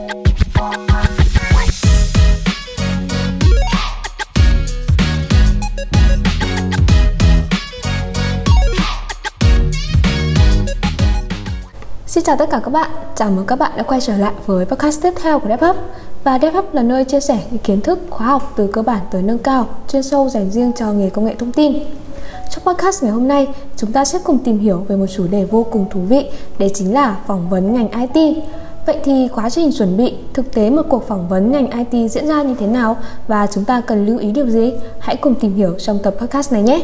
Xin chào tất cả các bạn, chào mừng các bạn đã quay trở lại với podcast tiếp theo của DevHub Và DevHub là nơi chia sẻ những kiến thức, khóa học từ cơ bản tới nâng cao, chuyên sâu dành riêng cho nghề công nghệ thông tin. Trong podcast ngày hôm nay, chúng ta sẽ cùng tìm hiểu về một chủ đề vô cùng thú vị Đấy chính là phỏng vấn ngành IT Vậy thì quá trình chuẩn bị, thực tế một cuộc phỏng vấn ngành IT diễn ra như thế nào và chúng ta cần lưu ý điều gì? Hãy cùng tìm hiểu trong tập podcast này nhé!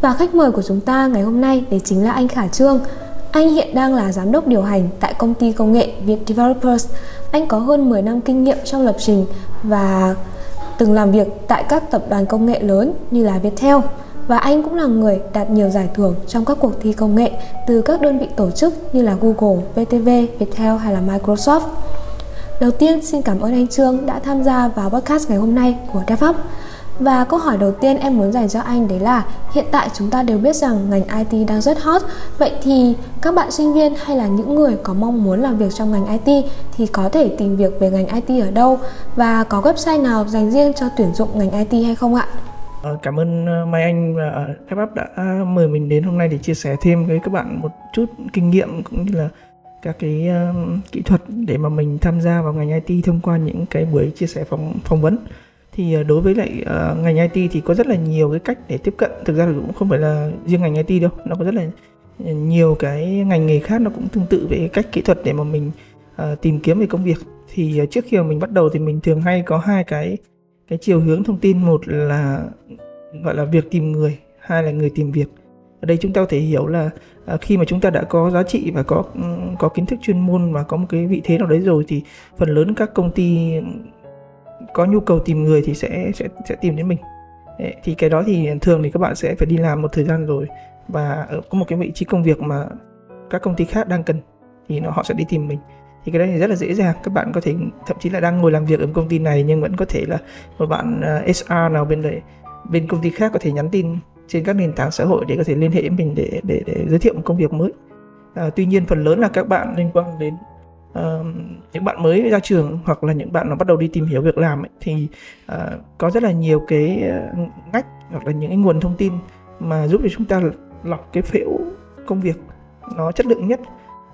Và khách mời của chúng ta ngày hôm nay đấy chính là anh Khả Trương anh hiện đang là giám đốc điều hành tại công ty công nghệ Việt Developers. Anh có hơn 10 năm kinh nghiệm trong lập trình và từng làm việc tại các tập đoàn công nghệ lớn như là Viettel và anh cũng là người đạt nhiều giải thưởng trong các cuộc thi công nghệ từ các đơn vị tổ chức như là Google, VTV, Viettel hay là Microsoft. Đầu tiên xin cảm ơn anh Trương đã tham gia vào podcast ngày hôm nay của DevOps. Và câu hỏi đầu tiên em muốn dành cho anh đấy là hiện tại chúng ta đều biết rằng ngành IT đang rất hot. Vậy thì các bạn sinh viên hay là những người có mong muốn làm việc trong ngành IT thì có thể tìm việc về ngành IT ở đâu và có website nào dành riêng cho tuyển dụng ngành IT hay không ạ? Ờ, cảm ơn ờ, Mai Anh và ờ, FF đã mời mình đến hôm nay để chia sẻ thêm với các bạn một chút kinh nghiệm cũng như là các cái uh, kỹ thuật để mà mình tham gia vào ngành IT thông qua những cái buổi chia sẻ phỏng phỏng vấn. Thì đối với lại uh, ngành IT thì có rất là nhiều cái cách để tiếp cận. Thực ra là cũng không phải là riêng ngành IT đâu. Nó có rất là nhiều cái ngành nghề khác nó cũng tương tự về cái cách kỹ thuật để mà mình uh, tìm kiếm về công việc. Thì uh, trước khi mà mình bắt đầu thì mình thường hay có hai cái cái chiều hướng thông tin một là gọi là việc tìm người hai là người tìm việc. Ở đây chúng ta có thể hiểu là à, khi mà chúng ta đã có giá trị và có có kiến thức chuyên môn và có một cái vị thế nào đấy rồi thì phần lớn các công ty có nhu cầu tìm người thì sẽ sẽ sẽ tìm đến mình. Đấy, thì cái đó thì thường thì các bạn sẽ phải đi làm một thời gian rồi và có một cái vị trí công việc mà các công ty khác đang cần thì nó họ sẽ đi tìm mình thì cái đấy thì rất là dễ dàng. Các bạn có thể thậm chí là đang ngồi làm việc ở công ty này nhưng vẫn có thể là một bạn ờ, HR nào bên đấy bên công ty khác có thể nhắn tin trên các nền tảng xã hội để có thể liên hệ với mình để để để giới thiệu một công việc mới. À, tuy nhiên phần lớn là các bạn liên quan đến uh, những bạn mới ra trường hoặc là những bạn nó bắt đầu đi tìm hiểu việc làm ấy, thì uh, có rất là nhiều cái ngách hoặc là những cái nguồn thông tin mà giúp cho chúng ta lọc cái phễu công việc nó chất lượng nhất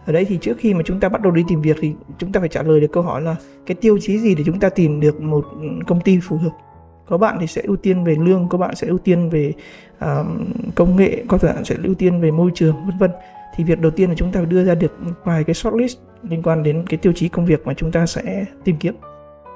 ở đây thì trước khi mà chúng ta bắt đầu đi tìm việc thì chúng ta phải trả lời được câu hỏi là cái tiêu chí gì để chúng ta tìm được một công ty phù hợp? Có bạn thì sẽ ưu tiên về lương có bạn sẽ ưu tiên về uh, công nghệ có bạn sẽ ưu tiên về môi trường vân vân. Thì việc đầu tiên là chúng ta đưa ra được vài cái shortlist liên quan đến cái tiêu chí công việc mà chúng ta sẽ tìm kiếm.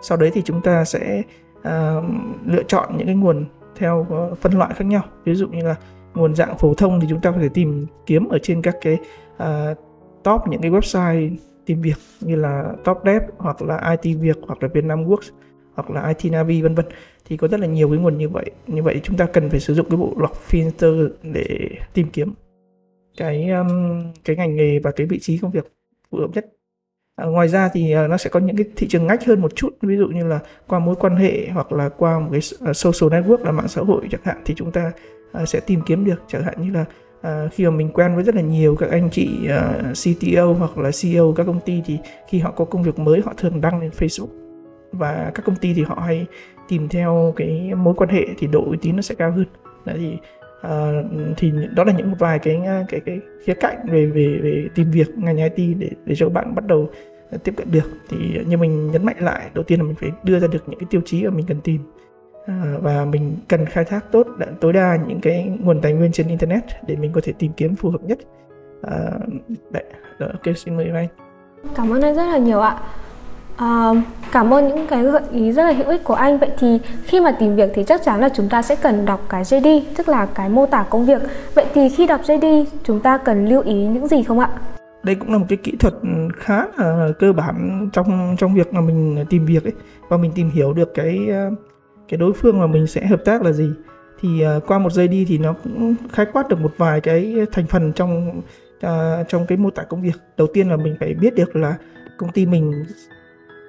Sau đấy thì chúng ta sẽ uh, lựa chọn những cái nguồn theo ờ, phân loại khác nhau. Ví dụ như là nguồn dạng phổ thông thì chúng ta có thể tìm kiếm ở trên các cái uh, top những cái website tìm việc như là top dev hoặc là IT việc hoặc là Vietnam Works hoặc là IT Navi vân vân. Thì có rất là nhiều cái nguồn như vậy. Như vậy chúng ta cần phải sử dụng cái bộ lọc filter để tìm kiếm cái um, cái ngành nghề và cái vị trí công việc phù hợp nhất. À, ngoài ra thì uh, nó sẽ có những cái thị trường ngách hơn một chút. Ví dụ như là qua mối quan hệ hoặc là qua một cái uh, social network là mạng xã hội chẳng hạn thì chúng ta uh, sẽ tìm kiếm được. Chẳng hạn như là à, khi mà mình quen với rất là nhiều các anh chị ờ, uh, CTO hoặc là CEO các công ty thì khi họ có công việc mới họ thường đăng lên Facebook. Và các công ty thì họ hay tìm theo cái mối quan hệ thì độ uy tín nó sẽ cao hơn. Đấy thì uh, thì đó là những một vài cái cái cái khía cạnh về về về tìm việc ngành IT để để cho các bạn bắt đầu tiếp cận được. Thì như mình nhấn mạnh lại đầu tiên là mình phải đưa ra được những cái tiêu chí mà mình cần tìm và mình cần khai thác tốt tối đa những cái nguồn tài nguyên trên internet để mình có thể tìm kiếm phù hợp nhất à, đấy, rồi, ok xin mời anh cảm ơn anh rất là nhiều ạ À, cảm ơn những cái gợi ý rất là hữu ích của anh. Vậy thì khi mà tìm việc thì chắc chắn là chúng ta sẽ cần đọc cái JD, tức là cái mô tả công việc. Vậy thì khi đọc JD, chúng ta cần lưu ý những gì không ạ? Đây cũng là một cái kỹ thuật khá là cơ bản trong trong việc mà mình tìm việc ấy và mình tìm hiểu được cái cái đối phương mà mình sẽ hợp tác là gì. Thì uh, qua một JD thì nó cũng khái quát được một vài cái thành phần trong uh, trong cái mô tả công việc. Đầu tiên là mình phải biết được là công ty mình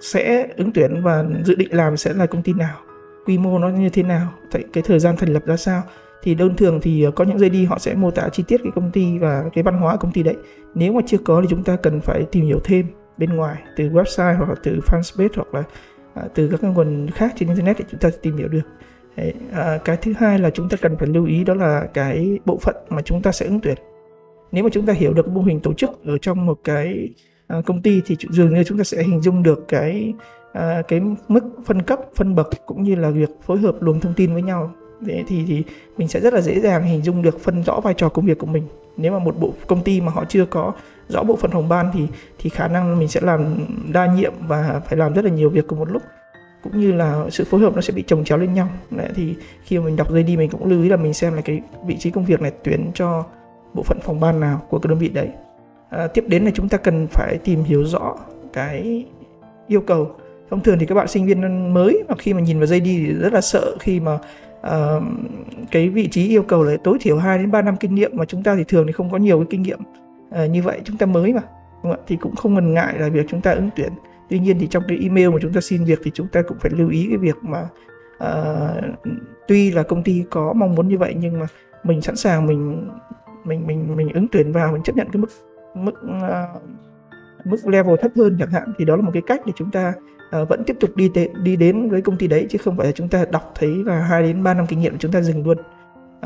sẽ ứng tuyển và dự định làm sẽ là công ty nào quy mô nó như thế nào cái thời gian thành lập ra sao thì đơn thường thì à, có những JD họ sẽ mô tả chi tiết cái công ty và cái văn hóa của công ty đấy nếu mà chưa có thì chúng ta cần phải tìm hiểu thêm bên ngoài từ website hoặc là từ fanspace hoặc là à, từ các nguồn khác trên internet để chúng ta tìm hiểu được. Đấy, à, cái thứ hai là chúng ta cần phải lưu ý đó là cái bộ phận mà chúng ta sẽ ứng tuyển. Nếu mà chúng ta hiểu được mô hình tổ chức ở trong một cái à, công ty thì dường như chúng ta sẽ hình dung được cái à, cái mức phân cấp phân bậc cũng như là việc phối hợp luồng thông tin với nhau. Thế thì thì mình sẽ rất là dễ dàng hình dung được phân rõ vai trò công việc của mình. Nếu mà một bộ công ty mà họ chưa có rõ bộ phận phòng ban thì thì khả năng mình sẽ làm đa nhiệm và phải làm rất là nhiều việc cùng một lúc. Cũng như là sự phối hợp nó sẽ bị chồng chéo lên nhau. Đấy, thì khi mà mình đọc JD mình cũng lưu ý là mình xem là cái vị trí công việc này tuyển cho bộ phận phòng ban nào của cái đơn vị đấy. À, tiếp đến là chúng ta cần phải tìm hiểu rõ cái yêu cầu. Thông thường thì các bạn sinh viên mới mà khi mà nhìn vào JD thì rất là sợ khi mà uh, cái vị trí yêu cầu là tối thiểu 2 đến 3 năm kinh nghiệm mà chúng ta thì thường thì không có nhiều cái kinh nghiệm. Ờ, như vậy chúng ta mới mà đúng không? thì cũng không ngần ngại là việc chúng ta ứng tuyển tuy nhiên thì trong cái email mà chúng ta xin việc thì chúng ta cũng phải lưu ý cái việc mà uh, tuy là công ty có mong muốn như vậy nhưng mà mình sẵn sàng mình mình mình mình ứng tuyển vào mình chấp nhận cái mức mức uh, mức level thấp hơn chẳng hạn thì đó là một cái cách để chúng ta uh, vẫn tiếp tục đi tệ, đi đến với công ty đấy chứ không phải là chúng ta đọc thấy là 2 đến 3 năm kinh nghiệm chúng ta dừng luôn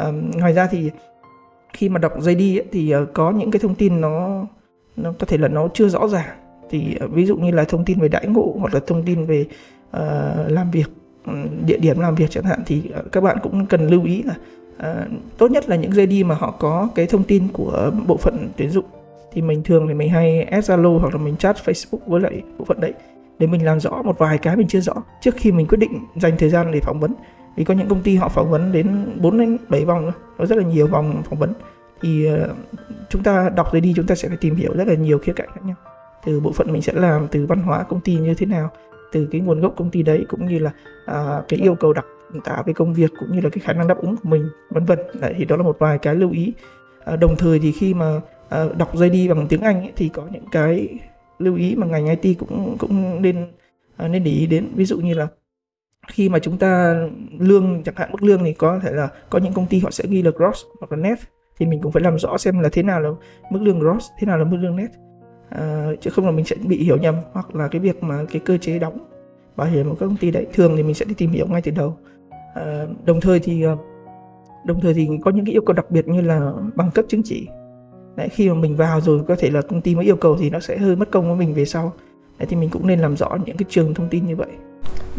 uh, ngoài ra thì khi mà đọc JD ấy, thì ờ, có những cái thông tin nó nó có thể là nó chưa rõ ràng. Thì ờ, ví dụ như là thông tin về đãi ngộ hoặc là thông tin về uh, làm việc ừ, địa điểm làm việc chẳng hạn thì các bạn cũng cần lưu ý là uh, tốt nhất là những JD mà họ có cái thông tin của bộ phận tuyển dụng. Thì mình thường thì mình hay add Zalo hoặc là mình chat Facebook với lại bộ phận đấy để mình làm rõ một vài cái mình chưa rõ trước khi mình quyết định dành thời gian để phỏng vấn vì có những công ty họ phỏng vấn đến 4 đến 7 vòng nó rất là nhiều vòng phỏng vấn. Thì ờ, chúng ta đọc rồi đi chúng ta sẽ phải tìm hiểu rất là nhiều khía cạnh khác nhau. Từ bộ phận mình sẽ làm từ văn hóa công ty như thế nào từ cái nguồn gốc công ty đấy cũng như là à, cái yêu cầu đặc tả về công việc cũng như là cái khả năng đáp ứng của mình vân vân. Đấy thì đó là một vài cái lưu ý. À, đồng thời thì khi mà à, đọc đi bằng tiếng Anh ấy, thì có những cái lưu ý mà ngành IT cũng cũng nên à, nên để ý đến. Ví dụ như là khi mà chúng ta lương chẳng hạn mức lương thì có thể là có những công ty họ sẽ ghi là gross hoặc là net. Thì mình cũng phải làm rõ xem là thế nào là mức lương gross thế nào là mức lương net. À, chứ không là mình sẽ bị hiểu nhầm hoặc là cái việc mà cái cơ chế đóng bảo hiểm của các công ty đấy. Thường thì mình sẽ đi tìm hiểu ngay từ đầu. À, đồng thời thì à, đồng thời thì có những cái yêu cầu đặc biệt như là bằng cấp chứng chỉ. Đấy, khi mà mình vào rồi có thể là công ty mới yêu cầu thì nó sẽ hơi mất công với mình về sau. Đấy, thì mình cũng nên làm rõ những cái trường thông tin như vậy.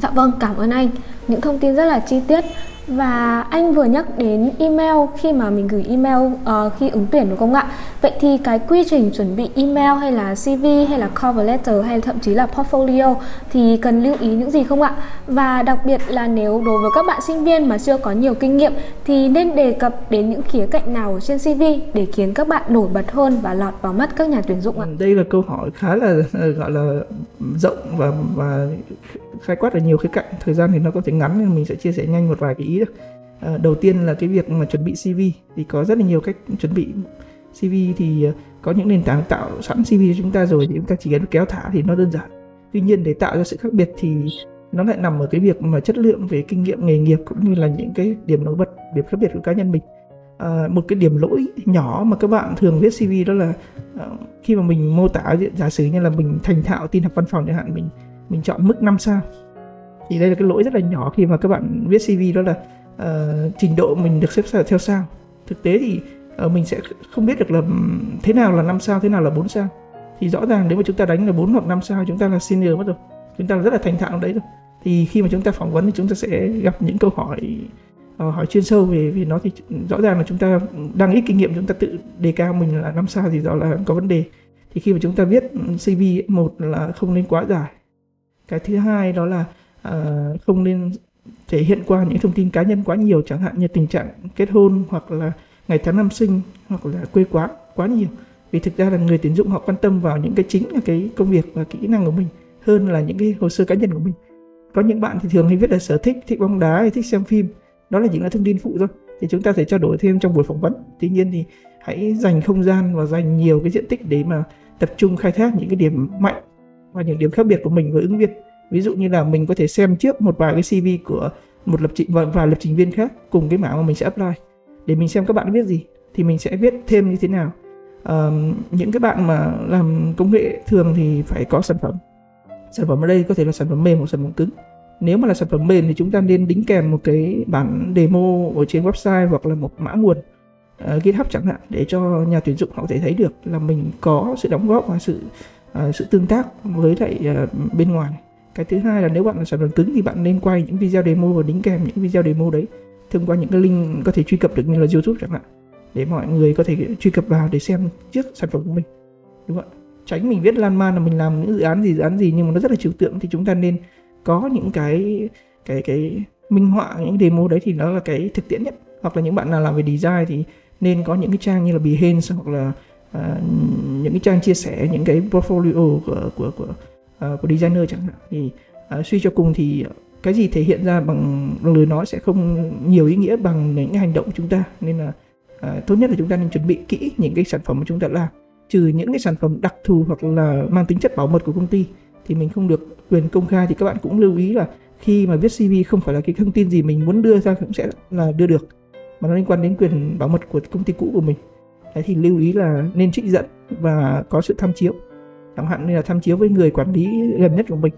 Dạ vâng, cảm ơn anh. Những thông tin rất là chi tiết. Và anh vừa nhắc đến email khi mà mình gửi email uh, khi ứng tuyển đúng không ạ? Vậy thì cái quy trình chuẩn bị email hay là CV hay là cover letter hay thậm chí là portfolio thì cần lưu ý những gì không ạ? Và đặc biệt là nếu đối với các bạn sinh viên mà chưa có nhiều kinh nghiệm thì nên đề cập đến những khía cạnh nào trên CV để khiến các bạn nổi bật hơn và lọt vào mắt các nhà tuyển dụng ạ? Đây là câu hỏi khá là gọi là rộng và và khai quát ở nhiều khía cạnh. Thời gian thì nó có thể ngắn nên mình sẽ chia sẻ nhanh một vài cái ý thôi. À, đầu tiên là cái việc mà chuẩn bị CV thì có rất là nhiều cách chuẩn bị CV thì ờ, có những nền tảng tạo sẵn CV cho chúng ta rồi thì chúng ta chỉ cần kéo thả thì nó đơn giản. Tuy nhiên để tạo ra sự khác biệt thì nó lại nằm ở cái việc mà chất lượng về kinh nghiệm nghề nghiệp cũng như là những cái điểm nổi bật, điểm khác biệt của cá nhân mình. À, một cái điểm lỗi nhỏ mà các bạn thường viết CV đó là uh, khi mà mình mô tả giả sử như là mình thành thạo tin học văn phòng chẳng hạn mình mình chọn mức 5 sao thì đây là cái lỗi rất là nhỏ khi mà các bạn viết CV đó là uh, trình độ mình được xếp theo sao. Thực tế thì uh, mình sẽ không biết được là thế nào là 5 sao thế nào là 4 sao. Thì rõ ràng nếu mà chúng ta đánh là 4 hoặc 5 sao chúng ta là senior mất rồi chúng ta rất là thành thạo đấy rồi. Thì khi mà chúng ta phỏng vấn thì chúng ta sẽ gặp những câu hỏi uh, hỏi chuyên sâu về về nó thì rõ ràng là chúng ta đang ít kinh nghiệm chúng ta tự đề cao mình là 5 sao thì rõ là có vấn đề. Thì khi mà chúng ta viết CV một là không nên quá dài. Cái thứ hai đó là uh, không nên thể hiện qua những thông tin cá nhân quá nhiều chẳng hạn như tình trạng kết hôn hoặc là ngày tháng năm sinh hoặc là quê quán quá nhiều. Vì thực ra là người tuyển dụng họ quan tâm vào những cái chính là cái công việc và kỹ năng của mình hơn là những cái hồ sơ cá nhân của mình. Có những bạn thì thường hay viết là sở thích thích bóng đá hay thích xem phim. Đó là những là thông tin phụ thôi. Thì chúng ta thể trao đổi thêm trong buổi phỏng vấn. Tuy nhiên thì hãy dành không gian và dành nhiều cái diện tích để mà tập trung khai thác những cái điểm mạnh và những điểm khác biệt của mình với ứng viên ví dụ như là mình có thể xem trước một vài cái CV của một lập trình và vài lập trình viên khác cùng cái mảng mà mình sẽ apply. Để mình xem các bạn viết gì thì mình sẽ viết thêm như thế nào. Uh, những cái bạn mà làm công nghệ thường thì phải có sản phẩm. Sản phẩm ở đây có thể là sản phẩm mềm hoặc sản phẩm cứng. Nếu mà là sản phẩm mềm thì chúng ta nên đính kèm một cái bản demo ở trên website hoặc là một mã nguồn uh, GitHub chẳng hạn để cho nhà tuyển dụng họ có thể thấy được là mình có sự đóng góp và sự uh, sự tương tác với lại uh, bên ngoài cái thứ hai là nếu bạn là sản phẩm cứng thì bạn nên quay những video demo và đính kèm những video demo đấy. Thông qua những cái link có thể truy cập được như là YouTube chẳng hạn để mọi người có thể truy cập vào để xem trước sản phẩm của mình. Đúng không ạ? Tránh mình viết lan man là mình làm những dự án gì dự án gì nhưng mà nó rất là trừu tượng thì chúng ta nên có những cái cái cái minh họa những demo đấy thì nó là cái thực tiễn nhất. Hoặc là những bạn nào làm về design thì nên có những cái trang như là Behance hoặc là uh, những cái trang chia sẻ những cái portfolio của của của uh, của designer chẳng hạn. Thì uh, suy cho cùng thì ờ, cái gì thể hiện ra bằng, bằng lời nói sẽ không nhiều ý nghĩa bằng những cái hành động của chúng ta. Nên là uh, tốt nhất là chúng ta nên chuẩn bị kỹ những cái sản phẩm mà chúng ta làm. Trừ những cái sản phẩm đặc thù hoặc là mang tính chất bảo mật của công ty thì mình không được quyền công khai. Thì các bạn cũng lưu ý là khi mà viết CV không phải là cái thông tin gì mình muốn đưa ra cũng sẽ là đưa được mà nó liên quan đến quyền bảo mật của công ty cũ của mình. Đấy thì lưu ý là nên trích dẫn và có sự tham chiếu chẳng hạn như là tham chiếu với người quản lý gần nhất của mình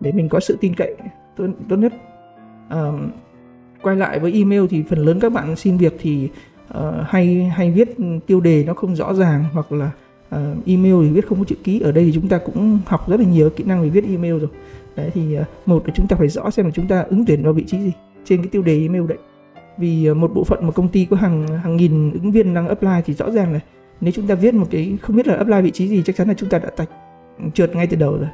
để mình có sự tin cậy tốt, tốt nhất. À, quay lại với email thì phần lớn các bạn xin việc thì uh, hay hay viết tiêu đề nó không rõ ràng hoặc là uh, email thì viết không có chữ ký. Ở đây thì chúng ta cũng học rất là nhiều kỹ năng về viết email rồi. Đấy thì uh, một là chúng ta phải rõ xem là chúng ta ứng tuyển vào vị trí gì trên cái tiêu đề email đấy. Vì uh, một bộ phận một công ty có hàng hàng nghìn ứng viên đang apply thì rõ ràng là nếu chúng ta viết một cái không biết là apply vị trí gì chắc chắn là chúng ta đã tạch trượt ngay từ đầu rồi.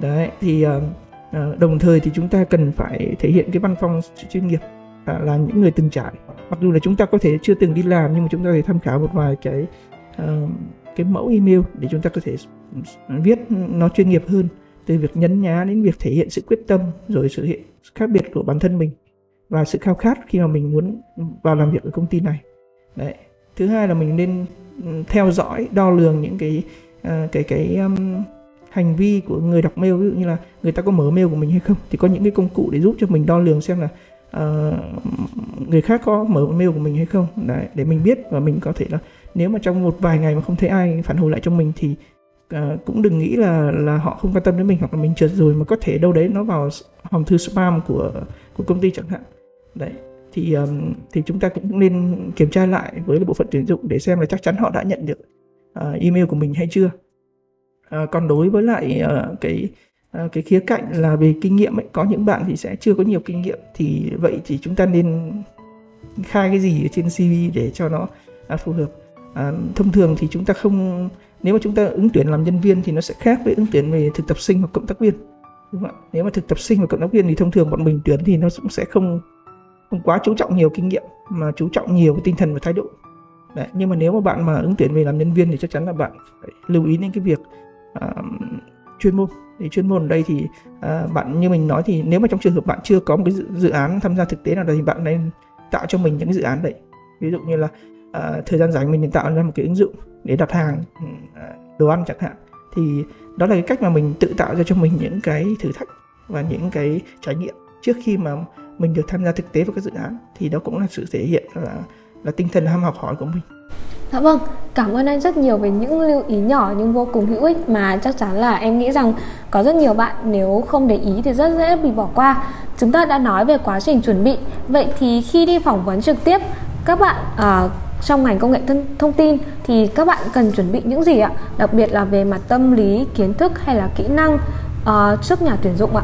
Đấy thì uh, đồng thời thì chúng ta cần phải thể hiện cái văn phong chuyên nghiệp à, là những người từng trải. Mặc dù là chúng ta có thể chưa từng đi làm nhưng mà chúng ta có thể tham khảo một vài cái uh, cái mẫu email để chúng ta có thể viết nó chuyên nghiệp hơn. Từ việc nhấn nhá đến việc thể hiện sự quyết tâm rồi sự hiện sự khác biệt của bản thân mình và sự khao khát khi mà mình muốn vào làm việc ở công ty này. Đấy thứ hai là mình nên ừ, theo dõi đo lường những cái uh, cái cái um, hành vi của người đọc mail. Ví dụ như là người ta có mở mail của mình hay không thì có những cái công cụ để giúp cho mình đo lường xem là uh, người khác có mở mail của mình hay không. Đấy để mình biết và mình có thể là nếu mà trong một vài ngày mà không thấy ai phản hồi lại cho mình thì uh, cũng đừng nghĩ là là họ không quan tâm đến mình hoặc là mình trượt rồi mà có thể đâu đấy nó vào hòm thư spam của của công ty chẳng hạn. Đấy thì um, thì chúng ta cũng nên kiểm tra lại với bộ phận tuyển dụng để xem là chắc chắn họ đã nhận được uh, email của mình hay chưa. Uh, còn đối với lại uh, cái uh, cái khía cạnh là về kinh nghiệm ấy có những bạn thì sẽ chưa có nhiều kinh nghiệm thì vậy thì chúng ta nên khai cái gì ở trên CV để cho nó uh, phù hợp. Uh, thông thường thì chúng ta không nếu mà chúng ta ứng tuyển làm nhân viên thì nó sẽ khác với ứng tuyển về thực tập sinh hoặc cộng tác viên đúng không ạ? Nếu mà thực tập sinh và cộng tác viên thì thông thường bọn mình tuyển thì nó cũng sẽ không không quá chú trọng nhiều kinh nghiệm mà chú trọng nhiều cái tinh thần và thái độ. Đấy, nhưng mà nếu mà bạn mà ứng tuyển về làm nhân viên thì chắc chắn là bạn phải lưu ý đến cái việc uh, chuyên môn. Thì chuyên môn ở đây thì uh, bạn như mình nói thì nếu mà trong trường hợp bạn chưa có một cái dự, dự án tham gia thực tế nào đó thì bạn nên tạo cho mình những cái dự án đấy. Ví dụ như là uh, thời gian rảnh mình nên tạo ra một cái ứng dụng để đặt hàng uh, đồ ăn chẳng hạn. Thì đó là cái cách mà mình tự tạo ra cho mình những cái thử thách và những cái trải nghiệm trước khi mà mình được tham gia thực tế vào các dự án thì đó cũng là sự thể hiện là là tinh thần ham học hỏi của mình. Dạ vâng, cảm ơn anh rất nhiều về những lưu ý nhỏ nhưng vô cùng hữu ích mà chắc chắn là em nghĩ rằng có rất nhiều bạn nếu không để ý thì rất dễ bị bỏ qua. Chúng ta đã nói về quá trình chuẩn bị, vậy thì khi đi phỏng vấn trực tiếp, các bạn à, trong ngành công nghệ thông, thông tin thì các bạn cần chuẩn bị những gì ạ? Đặc biệt là về mặt tâm lý, kiến thức hay là kỹ năng à, trước nhà tuyển dụng ạ?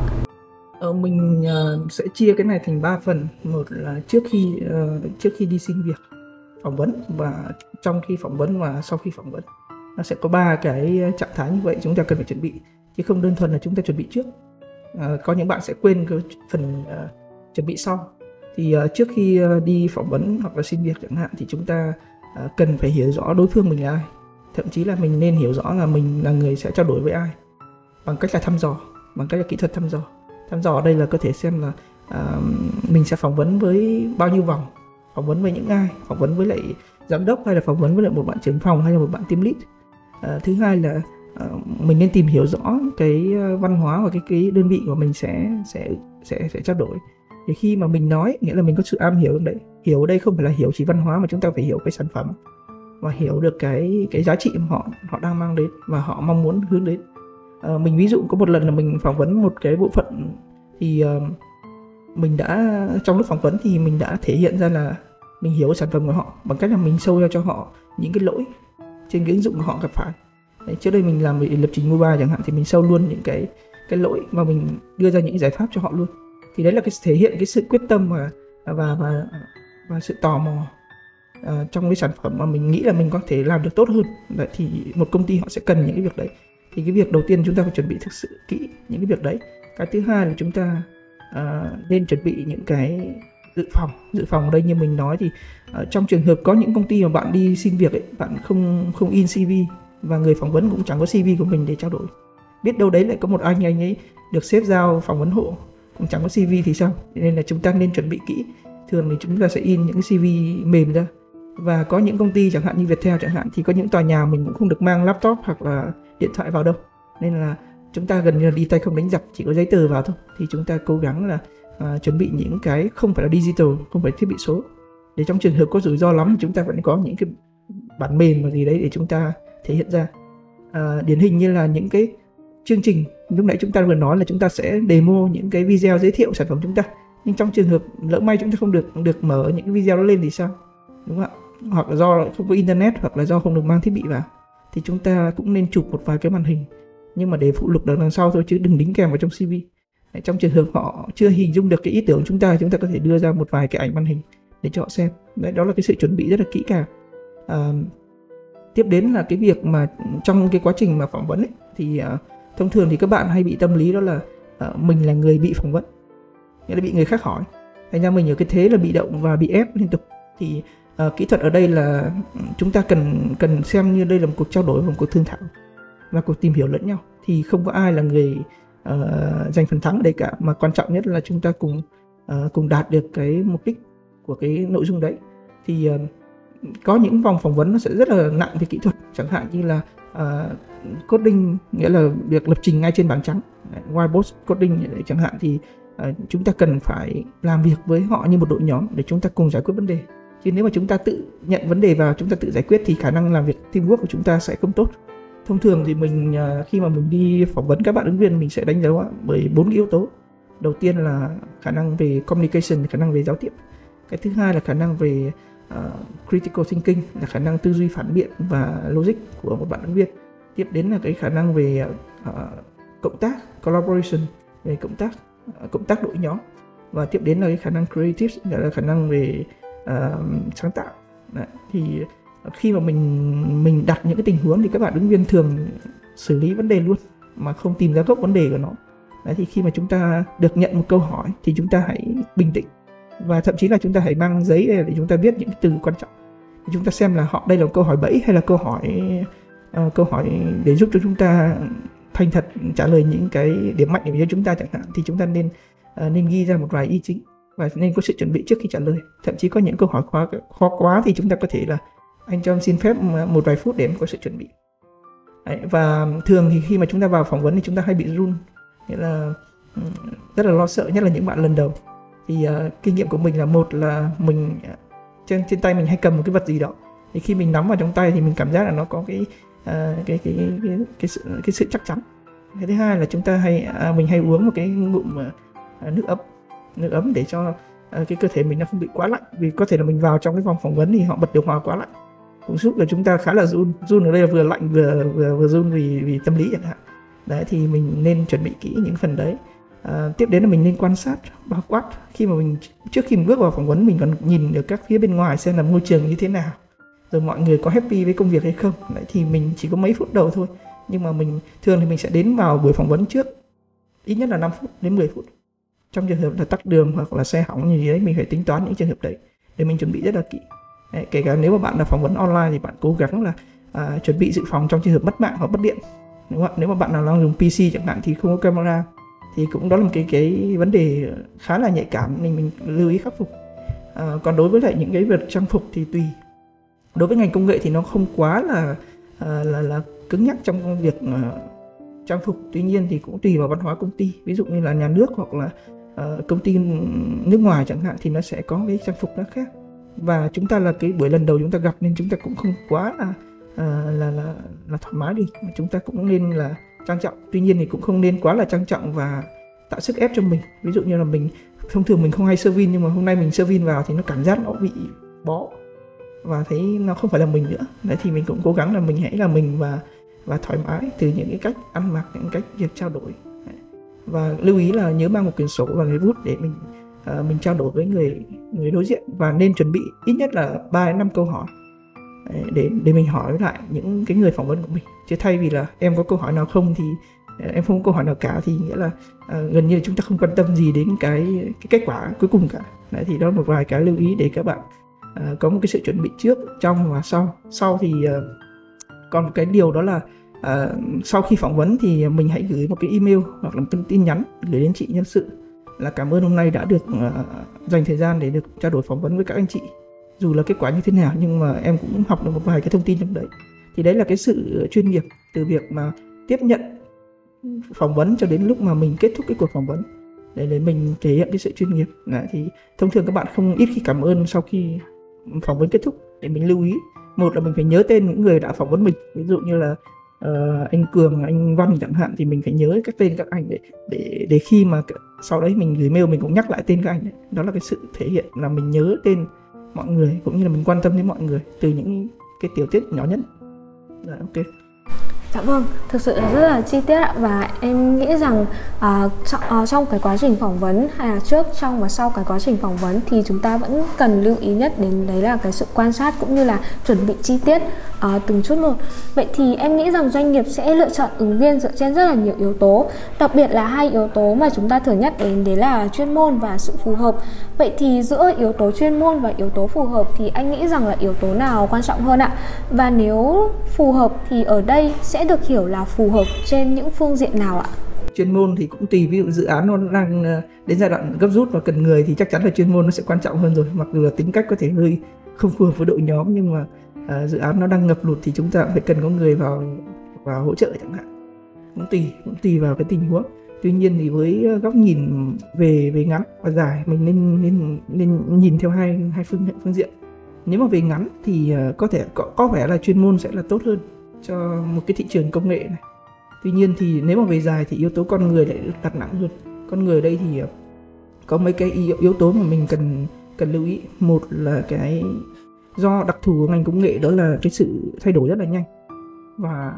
Ờ, mình uh, sẽ chia cái này thành 3 phần. Một là trước khi uh, trước khi đi xin việc phỏng vấn và trong khi phỏng vấn và sau khi phỏng vấn. Nó sẽ có ba cái ờ, trạng thái như vậy chúng ta cần phải chuẩn bị chứ không đơn thuần là chúng ta chuẩn bị trước. Uh, có những bạn sẽ quên cái phần uh, chuẩn bị sau. Thì uh, trước khi uh, đi phỏng vấn hoặc là xin việc chẳng hạn thì chúng ta uh, cần phải hiểu rõ đối phương mình là ai. Thậm chí là mình nên hiểu rõ là mình là người sẽ trao đổi với ai bằng cách là thăm dò bằng cách là kỹ thuật thăm dò thăm dò ở đây là có thể xem là uh, mình sẽ phỏng vấn với bao nhiêu vòng? Phỏng vấn với những ai? Phỏng vấn với lại giám đốc hay là phỏng vấn với lại một bạn trưởng phòng hay là một bạn team lead? Uh, thứ hai là uh, mình nên tìm hiểu rõ cái văn hóa và cái cái đơn vị của mình sẽ sẽ sẽ sẽ trao đổi. Thì khi mà mình nói nghĩa là mình có sự am hiểu đấy hiểu ở đây không phải là hiểu chỉ văn hóa mà chúng ta phải hiểu cái sản phẩm. Và hiểu được cái cái giá trị mà họ họ đang mang đến và họ mong muốn hướng đến uh, mình ví dụ có một lần là mình phỏng vấn một cái bộ phận thì uh, mình đã trong lúc phỏng vấn thì mình đã thể hiện ra là mình hiểu sản phẩm của họ bằng cách là mình sâu ra cho họ những cái lỗi trên cái ứng dụng của họ gặp phải. Đấy, trước đây mình làm về lập trình mobile chẳng hạn thì mình sâu luôn những cái cái lỗi và mình đưa ra những giải pháp cho họ luôn. Thì đấy là cái thể hiện cái sự quyết tâm và và và và sự tò mò uh, trong cái sản phẩm mà mình nghĩ là mình có thể làm được tốt hơn. Đấy, thì một công ty họ sẽ cần những cái việc đấy thì cái việc đầu tiên chúng ta phải chuẩn bị thực sự kỹ những cái việc đấy. Cái thứ hai là chúng ta uh, nên chuẩn bị những cái dự phòng. Dự phòng ở đây như mình nói thì uh, trong trường hợp có những công ty mà bạn đi xin việc ấy bạn không không in cv và người phỏng vấn cũng chẳng có cv của mình để trao đổi. Biết đâu đấy lại có một anh anh ấy được xếp giao phỏng vấn hộ cũng chẳng có cv thì sao? Nên là chúng ta nên chuẩn bị kỹ. Thường thì chúng ta sẽ in những cái cv mềm ra và có những công ty chẳng hạn như Viettel chẳng hạn thì có những tòa nhà mình cũng không được mang laptop hoặc là điện thoại vào đâu. Nên là chúng ta gần như là đi tay không đánh giặc chỉ có giấy tờ vào thôi. Thì chúng ta cố gắng là uh, chuẩn bị những cái không phải là digital không phải thiết bị số. Để trong trường hợp có rủi ro lắm thì chúng ta vẫn có những cái bản mềm và gì đấy để chúng ta thể hiện ra. Uh, điển hình như là những cái chương trình lúc nãy chúng ta vừa nói là chúng ta sẽ demo những cái video giới thiệu sản phẩm chúng ta. Nhưng trong trường hợp lỡ may chúng ta không được được mở những cái video đó lên thì sao? Đúng không ạ? Hoặc là do không có internet hoặc là do không được mang thiết bị vào thì chúng ta cũng nên chụp một vài cái màn hình. Nhưng mà để phụ lục đằng sau thôi chứ đừng đính kèm vào trong CV trong trường hợp họ chưa hình dung được cái ý tưởng của chúng ta chúng ta có thể đưa ra một vài cái ảnh màn hình để cho họ xem. Đấy đó là cái sự chuẩn bị rất là kỹ càng. À, tiếp đến là cái việc mà trong cái quá trình mà phỏng vấn ấy, thì à, thông thường thì các bạn hay bị tâm lý đó là à, mình là người bị phỏng vấn nghĩa là bị người khác hỏi. Thành ra mình ở cái thế là bị động và bị ép liên tục. Thì à, kỹ thuật ở đây là chúng ta cần cần xem như đây là một cuộc trao đổi một cuộc thương thảo và cuộc tìm hiểu lẫn nhau. Thì không có ai là người uh, giành phần thắng ở đây cả mà quan trọng nhất là chúng ta cùng uh, cùng đạt được cái mục đích của cái nội dung đấy. Thì uh, có những vòng phỏng vấn nó sẽ rất là nặng về kỹ thuật chẳng hạn như là uh, coding nghĩa là việc lập trình ngay trên bảng trắng whiteboard coding chẳng hạn. Thì uh, chúng ta cần phải làm việc với họ như một đội nhóm để chúng ta cùng giải quyết vấn đề chứ nếu mà chúng ta tự nhận vấn đề vào chúng ta tự giải quyết thì khả năng làm việc teamwork của chúng ta sẽ không tốt. Thông thường thì mình à, khi mà mình đi phỏng vấn các bạn ứng viên mình sẽ đánh dấu bởi bốn yếu tố. Đầu tiên là khả năng về communication khả năng về giao tiếp. Cái thứ hai là khả năng về uh, critical thinking là khả năng tư duy phản biện và logic của một bạn ứng viên. Tiếp đến là cái khả năng về uh, cộng tác collaboration về cộng tác uh, cộng tác đội nhóm. Và tiếp đến là cái khả năng creative là khả năng về uh, sáng tạo. Đấy, thì khi mà mình mình đặt những cái tình huống thì các bạn ứng viên thường xử lý vấn đề luôn mà không tìm ra gốc vấn đề của nó. Đấy, thì khi mà chúng ta được nhận một câu hỏi thì chúng ta hãy bình tĩnh. Và thậm chí là chúng ta hãy mang giấy để chúng ta viết những cái từ quan trọng. Thì chúng ta xem là họ đây là một câu hỏi bẫy hay là câu hỏi uh, câu hỏi để giúp cho chúng ta thành thật trả lời những cái điểm mạnh của chúng ta chẳng hạn thì chúng ta nên uh, nên ghi ra một vài ý chính và nên có sự chuẩn bị trước khi trả lời. Thậm chí có những câu hỏi khó khó quá thì chúng ta có thể là anh cho em xin phép ờ, một vài phút để em có sự chuẩn bị. Đấy, và thường thì khi mà chúng ta vào phỏng vấn thì chúng ta hay bị run. Nghĩa là rất là lo sợ nhất là những bạn lần đầu. Thì uh, kinh nghiệm của mình là một là mình ờ, trên trên tay mình hay cầm một cái vật gì đó. Thì khi mình nắm vào trong tay thì mình cảm giác là nó có cái uh, cái, cái, cái cái cái sự cái sự chắc chắn. Cái thứ hai là chúng ta hay uh, mình hay uống một cái ngụm uh, nước ấm nước ấm để cho uh, cái cơ thể mình nó không bị quá lạnh. Vì có thể là mình vào trong cái phòng phỏng vấn thì họ bật điều hòa quá lạnh cũng giúp là chúng ta khá là run run ở đây là vừa lạnh vừa vừa vừa run vì vì tâm lý chẳng hạn. Đấy thì mình nên chuẩn bị kỹ những phần đấy. À, tiếp đến là mình nên quan sát bao quát khi mà mình trước khi mình bước vào phỏng vấn mình còn nhìn được các phía bên ngoài xem là môi trường như thế nào rồi mọi người có happy với công việc hay không. Đấy thì mình chỉ có mấy phút đầu thôi nhưng mà mình thường thì mình sẽ đến vào buổi phỏng vấn trước ít nhất là 5 phút đến 10 phút trong trường hợp là tắt đường hoặc là xe hỏng như gì đấy mình phải tính toán những trường hợp đấy để mình chuẩn bị rất là kỹ. Đấy, kể cả nếu mà bạn là phỏng vấn online thì bạn cố gắng là à, chuẩn bị dự phòng trong trường hợp mất mạng hoặc mất điện đúng không? nếu mà bạn nào đang dùng PC chẳng hạn thì không có camera thì cũng đó là một cái cái vấn đề khá là nhạy cảm nên mình lưu ý khắc phục. À, còn đối với lại những cái việc trang phục thì tùy. Đối với ngành công nghệ thì nó không quá là à, là là cứng nhắc trong việc à, trang phục. Tuy nhiên thì cũng tùy vào văn hóa công ty. Ví dụ như là nhà nước hoặc là uh, công ty nước ngoài chẳng hạn thì nó sẽ có cái trang phục nó khác. Và chúng ta là cái buổi lần đầu chúng ta gặp nên chúng ta cũng không quá là uh, là là là thoải mái đi. Mà chúng ta cũng nên là trang trọng. Tuy nhiên thì cũng không nên quá là trang trọng và tạo sức ép cho mình. Ví dụ như là mình thông thường mình không hay sơ vin nhưng mà hôm nay mình sơ vin vào thì nó cảm giác nó bị bó. Và thấy nó không phải là mình nữa. Đấy thì mình cũng cố gắng là mình hãy là mình và và thoải mái từ những cái cách ăn mặc những cách việc trao đổi và lưu ý là nhớ mang một quyển sổ và giấy bút để mình uh, mình trao đổi với người người đối diện. Và nên chuẩn bị ít nhất là 3 đến 5 câu hỏi để để mình hỏi lại những cái người phỏng vấn của mình. Chứ thay vì là em có câu hỏi nào không thì ờ, em không có câu hỏi nào cả thì nghĩa là uh, gần như là chúng ta không quan tâm gì đến cái cái kết quả cuối cùng cả. Đấy thì đó là một vài cái lưu ý để các bạn uh, có một cái sự chuẩn bị trước trong và sau. Sau thì uh, còn một cái điều đó là uh, sau khi phỏng vấn thì mình hãy gửi một cái email hoặc là một tin nhắn gửi đến chị nhân sự là cảm ơn hôm nay đã được uh, dành thời gian để được trao đổi phỏng vấn với các anh chị. Dù là kết quả như thế nào nhưng mà em cũng học được một vài cái thông tin trong đấy. Thì đấy là cái sự ờ, chuyên nghiệp từ việc mà tiếp nhận phỏng vấn cho đến lúc mà mình kết thúc cái cuộc phỏng vấn. Để để mình thể hiện cái sự chuyên nghiệp. Đấy, thì thông thường các bạn không ít khi cảm ơn sau khi phỏng vấn kết thúc. Để mình lưu ý một là mình phải nhớ tên những người đã phỏng vấn mình. Ví dụ như là uh, anh cường anh văn chẳng hạn thì mình phải nhớ các tên các anh để để để khi mà sau đấy mình gửi mail mình cũng nhắc lại tên các anh ấy. đó là cái sự thể hiện là mình nhớ tên mọi người cũng như là mình quan tâm đến mọi người từ những cái tiểu tiết nhỏ nhất Đã, ok Dạ vâng, thực sự là rất là chi tiết ạ và em nghĩ rằng uh, trong, uh, trong cái quá trình phỏng vấn hay là trước, trong và sau cái quá trình phỏng vấn thì chúng ta vẫn cần lưu ý nhất đến đấy là cái sự quan sát cũng như là chuẩn bị chi tiết uh, từng chút một. Vậy thì em nghĩ rằng doanh nghiệp sẽ lựa chọn ứng viên dựa trên rất là nhiều yếu tố, đặc biệt là hai yếu tố mà chúng ta thường nhắc đến đấy là chuyên môn và sự phù hợp. Vậy thì giữa yếu tố chuyên môn và yếu tố phù hợp thì anh nghĩ rằng là yếu tố nào quan trọng hơn ạ? Và nếu phù hợp thì ở đây sẽ được hiểu là phù hợp trên những phương diện nào ạ? chuyên môn thì cũng tùy ví dụ dự án nó đang ờ, đến giai đoạn gấp rút và cần người thì chắc chắn là chuyên môn nó sẽ quan trọng hơn rồi. Mặc dù là tính cách có thể hơi không phù hợp với đội nhóm nhưng mà uh, dự án nó đang ngập lụt thì chúng ta phải cần có người vào vào hỗ trợ chẳng hạn. Cũng tùy cũng tùy vào cái tình huống. Tuy nhiên thì với góc nhìn về về ngắn và dài mình nên nên nên nhìn theo hai hai phương phương diện. Nếu mà về ngắn thì ờ, có thể có, có vẻ là chuyên môn sẽ là tốt hơn cho một cái thị trường công nghệ này. Tuy nhiên thì nếu mà về dài thì yếu tố con người lại được đặt nặng hơn. Con người ở đây thì ờ, có mấy cái yếu, yếu tố mà mình cần cần lưu ý. Một là cái do đặc thù của ngành công nghệ đó là cái sự thay đổi rất là nhanh. Và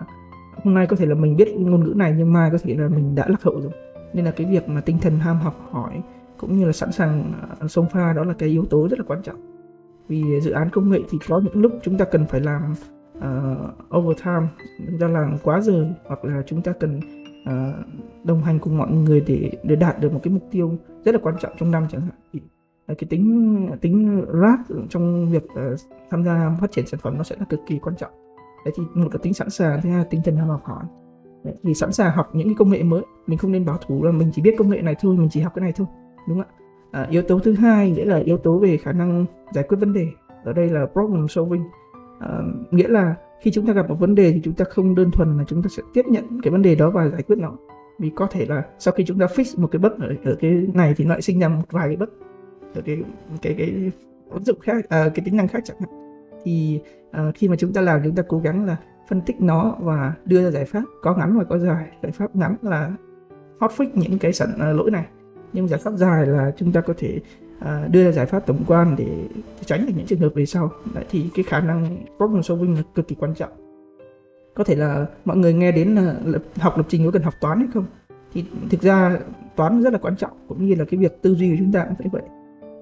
hôm nay có thể là mình biết ngôn ngữ này nhưng mai có thể là mình đã lạc hậu rồi. Nên là cái việc mà tinh thần ham học hỏi cũng như là sẵn sàng ờ, sông pha đó là cái yếu tố rất là quan trọng. Vì dự án công nghệ thì có những lúc chúng ta cần phải làm uh, overtime chúng ta làm quá giờ hoặc là chúng ta cần uh, đồng hành cùng mọi người để để đạt được một cái mục tiêu rất là quan trọng trong năm chẳng hạn. Thì ờ, cái tính tính rap trong việc uh, tham gia phát triển sản phẩm nó sẽ là cực kỳ quan trọng. Đấy thì một cái tính sẵn sàng thứ hai là tinh thần ham học hỏi. Đấy, thì sẵn sàng học những cái công nghệ mới mình không nên bảo thủ là mình chỉ biết công nghệ này thôi mình chỉ học cái này thôi đúng không ạ? À, yếu tố thứ hai nghĩa là yếu tố về khả năng giải quyết vấn đề. Ở đây là problem solving uh, nghĩa là khi chúng ta gặp một vấn đề thì chúng ta không đơn thuần là chúng ta sẽ tiếp nhận cái vấn đề đó và giải quyết nó. Vì có thể là sau khi chúng ta fix một cái bất ở, ở cái này thì nó lại sinh ra một vài cái bất ở cái cái cái ứng dụng khác à, cái tính năng khác chẳng hạn. Thì à, khi mà chúng ta làm chúng ta cố gắng là phân tích nó và đưa ra giải pháp có ngắn và có dài. Giải pháp ngắn là hot fix những cái sẵn uh, lỗi này. Nhưng giải pháp dài là chúng ta có thể à, đưa ra giải pháp tổng quan để tránh được những trường hợp về sau. Đấy, thì cái khả năng problem solving là cực kỳ quan trọng. Có thể là mọi người nghe đến là lập, học lập trình có cần học toán hay không? Thì thực ra toán rất là quan trọng cũng như là cái việc tư duy của chúng ta cũng phải vậy.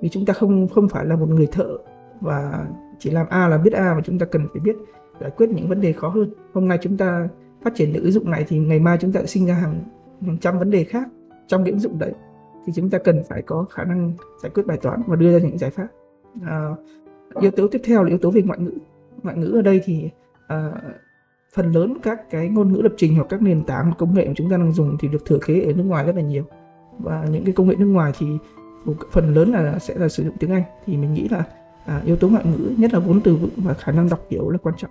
Vì chúng ta không không phải là một người thợ và chỉ làm a là biết a mà chúng ta cần phải biết giải quyết những vấn đề khó hơn. Hôm nay chúng ta phát triển được ứng dụng này thì ngày mai chúng ta sẽ sinh ra hàng hàng trăm vấn đề khác trong cái ứng dụng đấy thì chúng ta cần phải có khả năng giải quyết bài toán và đưa ra những giải pháp. À, yếu tố tiếp theo là yếu tố về ngoại ngữ. Ngoại ngữ ở đây thì à, phần lớn các cái ngôn ngữ lập trình hoặc các nền tảng công nghệ mà chúng ta đang dùng thì được thừa kế ở nước ngoài rất là nhiều. Và những cái công nghệ nước ngoài thì phần lớn là sẽ là sử dụng tiếng Anh. Thì mình nghĩ là à, yếu tố ngoại ngữ nhất là vốn từ vựng và khả năng đọc hiểu là quan trọng.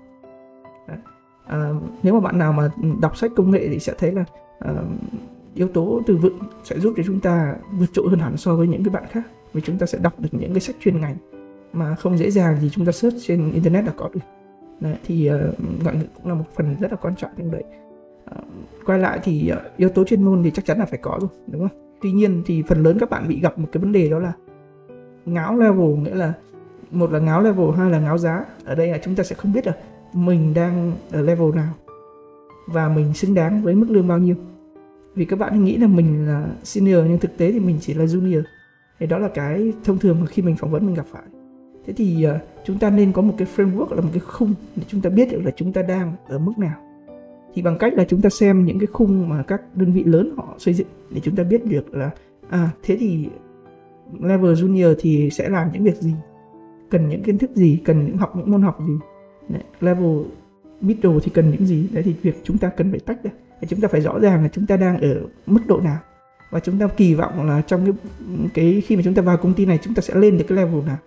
À, nếu mà bạn nào mà đọc sách công nghệ thì sẽ thấy là à, yếu tố từ vựng sẽ giúp cho chúng ta vượt trội hơn hẳn so với những cái bạn khác vì chúng ta sẽ đọc được những cái sách chuyên ngành mà không dễ dàng gì chúng ta search trên internet là có được. Đấy, thì uh, ngoại ngữ cũng là một phần rất là quan trọng trong đấy. Uh, quay lại thì uh, yếu tố chuyên môn thì chắc chắn là phải có rồi đúng không? Tuy nhiên thì phần lớn các bạn bị gặp một cái vấn đề đó là ngáo level nghĩa là một là ngáo level hai là ngáo giá. Ở đây là chúng ta sẽ không biết là mình đang ở level nào và mình xứng đáng với mức lương bao nhiêu vì các bạn nghĩ là mình là senior nhưng thực tế thì mình chỉ là junior. Thì đó là cái thông thường mà khi mình phỏng vấn mình gặp phải. Thế thì uh, chúng ta nên có một cái framework là một cái khung để chúng ta biết được là chúng ta đang ở mức nào. Thì bằng cách là chúng ta xem những cái khung mà các đơn vị lớn họ xây dựng để chúng ta biết được là à thế thì level junior thì sẽ làm những việc gì? Cần những kiến thức gì? Cần những học những môn học gì? Đấy, level middle thì cần những gì? Đấy thì việc chúng ta cần phải tách ra chúng ta phải rõ ràng là chúng ta đang ở mức độ nào. Và chúng ta kỳ vọng là trong cái cái khi mà chúng ta vào công ty này chúng ta sẽ lên được cái level nào.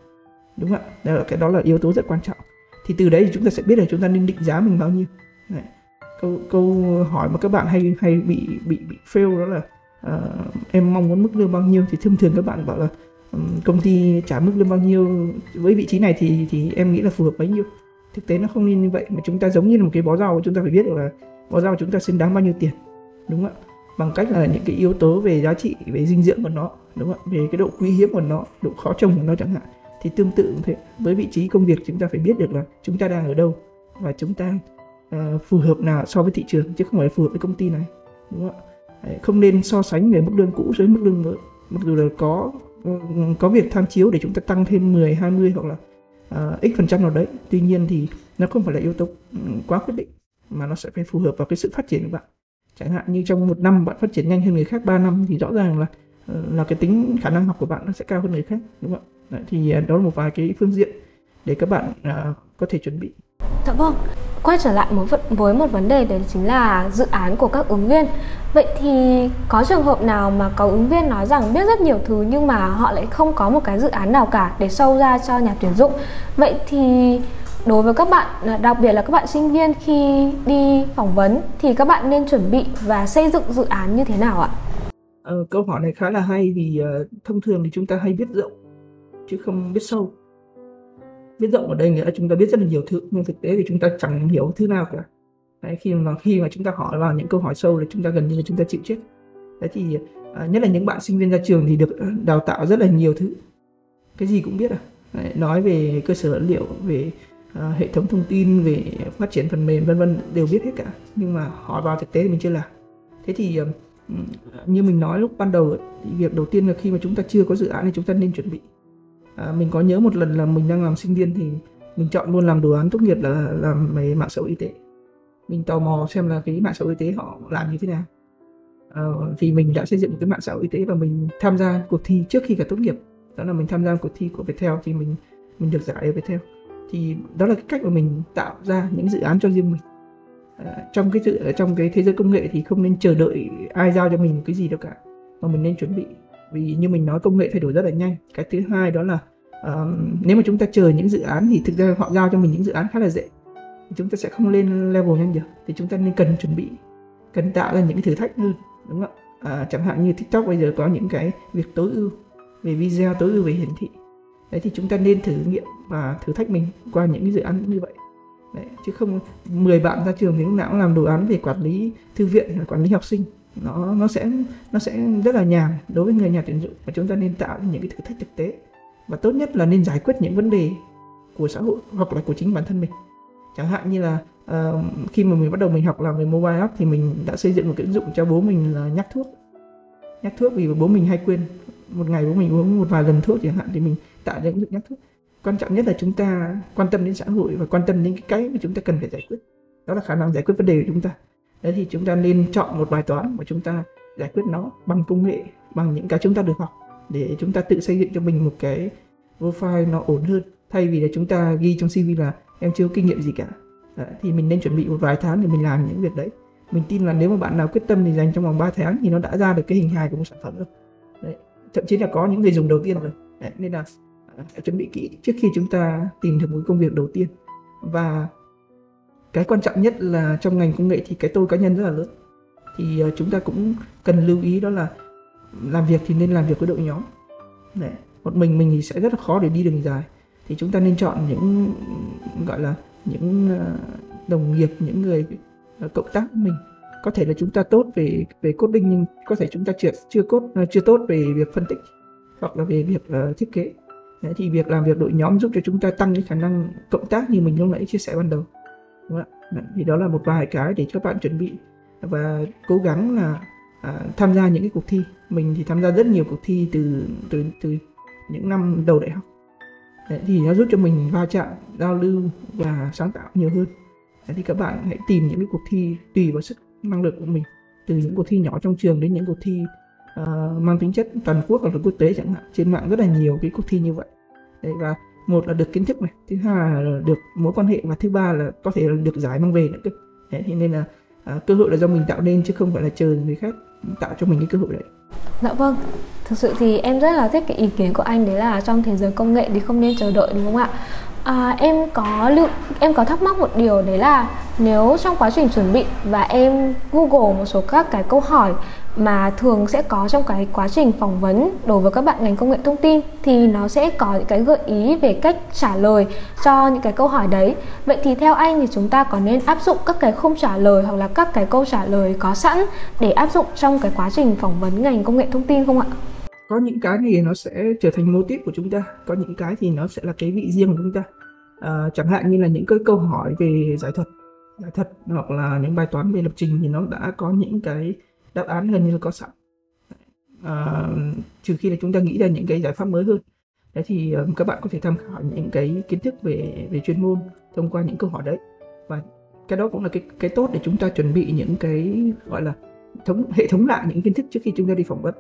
Đúng không ạ? Đó là cái đó là yếu tố rất quan trọng. Thì từ đấy thì chúng ta sẽ biết là chúng ta nên định giá mình bao nhiêu. Đấy. câu câu hỏi mà các bạn hay hay bị bị bị fail đó là uh, em mong muốn mức lương bao nhiêu? Thì thông thường các bạn bảo là um, công ty trả mức lương bao nhiêu? Với vị trí này thì thì em nghĩ là phù hợp bấy nhiêu. Thực tế nó không nên như vậy mà chúng ta giống như là một cái bó rau chúng ta phải biết được là Bỏ ra chúng ta xứng đáng bao nhiêu tiền đúng không ạ? Bằng cách là những cái yếu tố về giá trị về dinh dưỡng của nó đúng không ạ? Về cái độ quý hiếm của nó độ khó trồng của nó chẳng hạn thì tương tự thế. Với vị trí công việc chúng ta phải biết được là chúng ta đang ở đâu và chúng ta uh, phù hợp nào so với thị trường chứ không phải phù hợp với công ty này đúng không ạ? Không nên so sánh về mức lương cũ với mức lương mới. Mặc dù là có ờ, có việc tham chiếu để chúng ta tăng thêm 10, 20 hoặc là uh, x phần trăm nào đấy tuy nhiên thì nó không phải là yếu tố ừ, quá quyết định mà nó sẽ phải phù hợp vào cái sự phát triển của bạn. Chẳng hạn như trong một năm bạn phát triển nhanh hơn người khác 3 năm thì rõ ràng là ờ, là cái tính khả năng học của bạn nó sẽ cao hơn người khác đúng không ạ? Đấy, thì ờ, đó là một vài cái phương diện để các bạn uh, có thể chuẩn bị. Dạ vâng. Quay trở lại một với một vấn đề đấy chính là dự án của các ứng viên. Vậy thì có trường hợp nào mà có ứng viên nói rằng biết rất nhiều thứ nhưng mà họ lại không có một cái dự án nào cả để sâu ra cho nhà tuyển dụng? Vậy thì đối với các bạn à, đặc biệt là các bạn sinh viên khi đi phỏng vấn thì các bạn nên chuẩn bị và xây dựng dự án như thế nào ạ? Ờ, câu hỏi này khá là hay vì uh, thông thường thì chúng ta hay biết rộng chứ không biết sâu. Biết rộng ở đây nghĩa là chúng ta biết rất là nhiều thứ nhưng thực tế thì chúng ta chẳng hiểu thứ nào cả. Đấy, khi mà khi mà chúng ta hỏi vào những câu hỏi sâu thì chúng ta gần như là chúng ta chịu chết. Đấy thì uh, nhất là những bạn sinh viên ra trường thì được ờ, đào tạo rất là nhiều thứ. Cái gì cũng biết à. Đấy, nói về cơ sở dữ liệu về Ờ, hệ thống thông tin về phát triển phần mềm vân vân đều biết hết cả. Nhưng mà hỏi vào thực tế thì mình chưa làm. Thế thì ờ, như mình nói lúc ban đầu thì việc đầu tiên là khi mà chúng ta chưa có dự án thì chúng ta nên chuẩn bị. À, mình có nhớ một lần là mình đang làm sinh viên thì mình chọn luôn làm đồ án tốt nghiệp là làm về mạng xã hội y tế. Mình tò mò xem là cái mạng xã hội y tế họ làm như thế nào. À, thì mình đã xây dựng một cái mạng xã hội y tế và mình tham gia cuộc thi trước khi cả tốt nghiệp. Đó là mình tham gia cuộc thi của Viettel thì mình mình được giải ở Viettel thì đó là cái cách mà mình tạo ra những dự án cho riêng mình. À, trong cái sự ờ, trong cái thế giới công nghệ thì không nên chờ đợi ai giao cho mình một cái gì đâu cả mà mình nên chuẩn bị. Vì như mình nói công nghệ thay đổi rất là nhanh. Cái thứ hai đó là uh, nếu mà chúng ta chờ những dự án thì thực ra họ giao cho mình những dự án khá là dễ. Chúng ta sẽ không lên level nhanh được. Thì chúng ta nên cần chuẩn bị cần tạo ra những cái thử thách hơn đúng không ạ? À, chẳng hạn như tiktok bây giờ có những cái việc tối ưu về video tối ưu về hiển thị đấy thì chúng ta nên thử nghiệm và thử thách mình qua những cái dự án như vậy. Đấy, chứ không 10 bạn ra trường thì lúc nào cũng làm đồ án về quản lý thư viện quản lý học sinh. Nó nó sẽ nó sẽ rất là nhàn đối với người nhà tuyển dụng và chúng ta nên tạo những cái thử thách thực tế. Và tốt nhất là nên giải quyết những vấn đề của xã hội hoặc là của chính bản thân mình. Chẳng hạn như là uh, khi mà mình bắt đầu mình học làm về mobile app thì mình đã xây dựng một cái ứng dụng cho bố mình là nhắc thuốc. Nhắc thuốc vì bố mình hay quên. Một ngày bố mình uống một vài lần thuốc chẳng hạn thì mình tạo ra những dụng nhắc thức. quan trọng nhất là chúng ta quan tâm đến xã hội và quan tâm đến cái cái mà chúng ta cần phải giải quyết. Đó là khả năng giải quyết vấn đề của chúng ta. Đấy thì chúng ta nên chọn một bài toán mà chúng ta giải quyết nó bằng công nghệ bằng những cái chúng ta được học để chúng ta tự xây dựng cho mình một cái profile nó ổn hơn. Thay vì là chúng ta ghi trong cv là em chưa có kinh nghiệm gì cả. Đấy, thì mình nên chuẩn bị một vài tháng để mình làm những việc đấy. Mình tin là nếu mà bạn nào quyết tâm thì dành trong vòng 3 tháng thì nó đã ra được cái hình hài của một sản phẩm rồi. Đấy. thậm chí là có những người dùng đầu tiên rồi. Đấy, nên là uh, chuẩn bị kỹ trước khi chúng ta tìm được một công việc đầu tiên. Và cái quan trọng nhất là trong ngành công nghệ thì cái tôi cá nhân rất là lớn. Thì ờ, chúng ta cũng cần lưu ý đó là làm việc thì nên làm việc với đội nhóm. Đấy. một mình mình thì sẽ rất là khó để đi đường dài. Thì chúng ta nên chọn những gọi là những ờ, đồng nghiệp những người ờ, cộng tác với mình. Có thể là chúng ta tốt về về coding nhưng có thể chúng ta chưa chưa cốt chưa tốt về việc phân tích hoặc là về việc uh, thiết kế. Đấy, thì việc làm việc đội nhóm giúp cho chúng ta tăng cái khả năng cộng tác như mình lúc nãy chia sẻ ban đầu. Đúng không? thì đó là một vài cái để các bạn chuẩn bị và cố gắng là à, tham gia những cái cuộc thi. Mình thì tham gia rất nhiều cuộc thi từ từ từ những năm đầu đại học. Đấy, thì nó giúp cho mình va chạm giao lưu và sáng tạo nhiều hơn. Đấy, thì các bạn hãy tìm những cái cuộc thi tùy vào sức năng lực của mình. Từ những cuộc thi nhỏ trong trường đến những cuộc thi uh, mang tính chất toàn quốc hoặc là quốc tế chẳng hạn trên mạng rất là nhiều cái cuộc thi như vậy. Đấy, và một là được kiến thức này thứ hai là được mối quan hệ và thứ ba là có thể là được giải mang về nữa cơ. Đấy, nên là uh, cơ hội là do mình tạo nên chứ không phải là chờ người khác tạo cho mình cái cơ hội đấy. Dạ vâng, thực sự thì em rất là thích cái ý kiến của anh đấy là trong thế giới công nghệ thì không nên chờ đợi đúng không ạ? À, em có lưu em có thắc mắc một điều đấy là nếu trong quá trình chuẩn bị và em google một số các cái câu hỏi mà thường sẽ có trong cái quá trình phỏng vấn đối với các bạn ngành công nghệ thông tin thì nó sẽ có những cái gợi ý về cách trả lời cho những cái câu hỏi đấy vậy thì theo anh thì chúng ta có nên áp dụng các cái không trả lời hoặc là các cái câu trả lời có sẵn để áp dụng trong cái quá trình phỏng vấn ngành công nghệ thông tin không ạ? có những cái thì nó sẽ trở thành mô típ của chúng ta có những cái thì nó sẽ là cái vị riêng của chúng ta à, chẳng hạn như là những cái câu hỏi về giải thuật giải thuật hoặc là những bài toán về lập trình thì nó đã có những cái đáp án gần như là có sẵn. À, trừ khi là chúng ta nghĩ ra những cái giải pháp mới hơn. Thế thì um, các bạn có thể tham khảo những cái kiến thức về về chuyên môn thông qua những câu hỏi đấy. Và cái đó cũng là cái cái tốt để chúng ta chuẩn bị những cái gọi là thống hệ thống lại những kiến thức trước khi chúng ta đi phỏng vấn.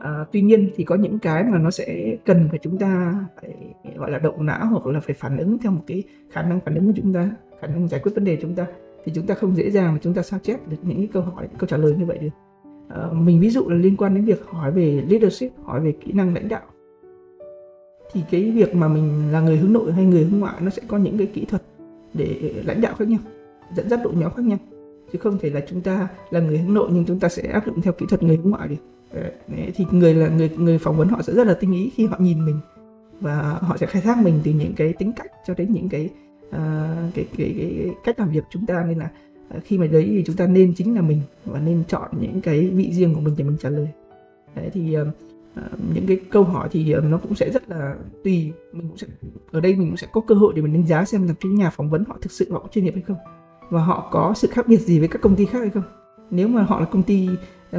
À, tuy nhiên thì có những cái mà nó sẽ cần phải chúng ta phải gọi là động não hoặc là phải phản ứng theo một cái khả năng phản ứng của chúng ta khả năng giải quyết vấn đề của chúng ta thì chúng ta không dễ dàng mà chúng ta sao chép được những câu hỏi câu trả lời như vậy được. Ờ, mình ví dụ là liên quan đến việc hỏi về leadership hỏi về kỹ năng lãnh đạo. Thì cái việc mà mình là người hướng nội hay người hướng ngoại nó sẽ có những cái kỹ thuật để lãnh đạo khác nhau dẫn dắt đội nhóm khác nhau. Chứ không thể là chúng ta là người hướng nội nhưng chúng ta sẽ áp dụng theo kỹ thuật người hướng ngoại được ờ, Đấy, thì người là người người phỏng vấn họ sẽ rất là tinh ý khi họ nhìn mình. Và họ sẽ khai thác mình từ những cái tính cách cho đến những cái uh, cái, cái, cái cách làm việc chúng ta. Nên là uh, khi mà đấy thì chúng ta nên chính là mình và nên chọn những cái vị riêng của mình để mình trả lời. Đấy thì uh, những cái câu hỏi thì uh, nó cũng sẽ rất là tùy. Mình cũng sẽ ở đây mình cũng sẽ có cơ hội để mình đánh giá xem là cái nhà phỏng vấn họ thực sự họ có chuyên nghiệp hay không và họ có sự khác biệt gì với các công ty khác hay không. Nếu mà họ là công ty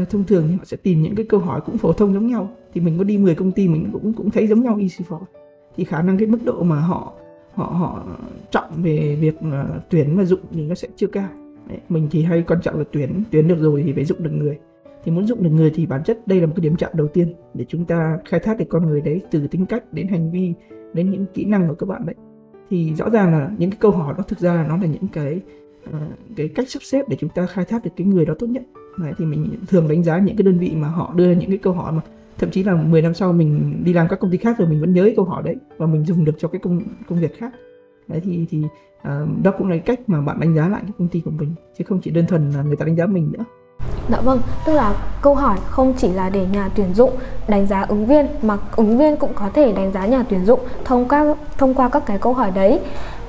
uh, thông thường thì họ sẽ tìm những cái câu hỏi cũng phổ thông giống nhau. Thì mình có đi 10 công ty mình cũng cũng thấy giống nhau easy for thì khả năng cái mức độ mà họ họ họ trọng về việc uh, tuyển và dụng thì nó sẽ chưa cao. Đấy, mình thì hay quan trọng là tuyển tuyển được rồi thì phải dụng được người. Thì muốn dụng được người thì bản chất đây là một cái điểm chạm đầu tiên để chúng ta khai thác được con người đấy từ tính cách đến hành vi đến những kỹ năng của các bạn đấy. Thì rõ ràng là những cái câu hỏi đó thực ra là nó là những cái uh, cái cách sắp xếp để chúng ta khai thác được cái người đó tốt nhất. Đấy, thì mình thường đánh giá những cái đơn vị mà họ đưa những cái câu hỏi mà thậm chí là 10 năm sau mình đi làm các công ty khác rồi mình vẫn nhớ cái câu hỏi đấy và mình dùng được cho cái công công việc khác. Đấy thì thì uh, đó cũng là cách mà bạn đánh giá lại cái công ty của mình chứ không chỉ đơn thuần là người ta đánh giá mình nữa. Dạ vâng, tức là câu hỏi không chỉ là để nhà tuyển dụng đánh giá ứng viên mà ứng viên cũng có thể đánh giá nhà tuyển dụng thông qua thông qua các cái câu hỏi đấy.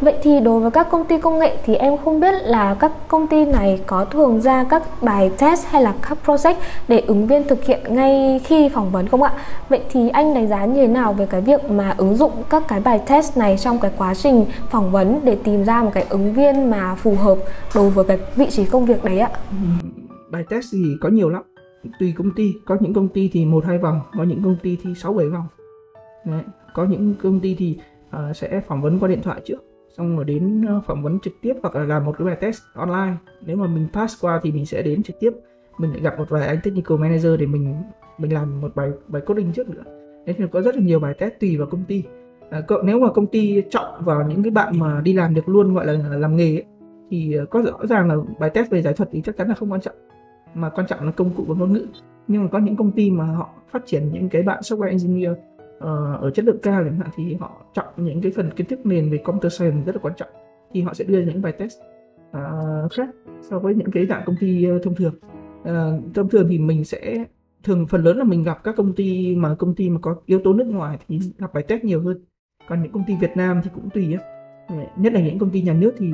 Vậy thì đối với các công ty công nghệ thì em không biết là các công ty này có thường ra các bài test hay là các project để ứng viên thực hiện ngay khi phỏng vấn không ạ? Vậy thì anh đánh giá như thế nào về cái việc mà ứng dụng các cái bài test này trong cái quá trình phỏng vấn để tìm ra một cái ứng viên mà phù hợp đối với cái vị trí công việc đấy ạ? Ừ bài test thì có nhiều lắm. Tùy công ty. Có những công ty thì một hai vòng có những công ty thì sáu bảy vòng. Đấy. có những công ty thì uh, sẽ phỏng vấn qua điện thoại trước xong rồi đến ờ, phỏng vấn trực tiếp hoặc là làm một cái bài test online. Nếu mà mình pass qua thì mình sẽ đến trực tiếp. Mình lại gặp một vài anh technical manager để mình mình làm một bài bài coding trước nữa. Nên là có rất là nhiều bài test tùy vào công ty. À, nếu mà công ty chọn vào những cái bạn mà đi làm được luôn gọi là làm nghề ấy, thì có rõ ràng là bài test về giải thuật thì chắc chắn là không quan trọng mà quan trọng là công cụ và ngôn ngữ. Nhưng mà có những công ty mà họ phát triển những cái bạn software engineer uh, ở chất lượng cao chẳng hạn thì họ chọn những cái phần kiến thức nền về computer science rất là quan trọng. Thì họ sẽ đưa những bài test uh, khác so với những cái dạng công ty uh, thông thường. Uh, thông thường thì mình sẽ thường phần lớn là mình gặp các công ty mà công ty mà có yếu tố nước ngoài thì gặp bài test nhiều hơn. Còn những công ty Việt Nam thì cũng tùy á. Nhất là những công ty nhà nước thì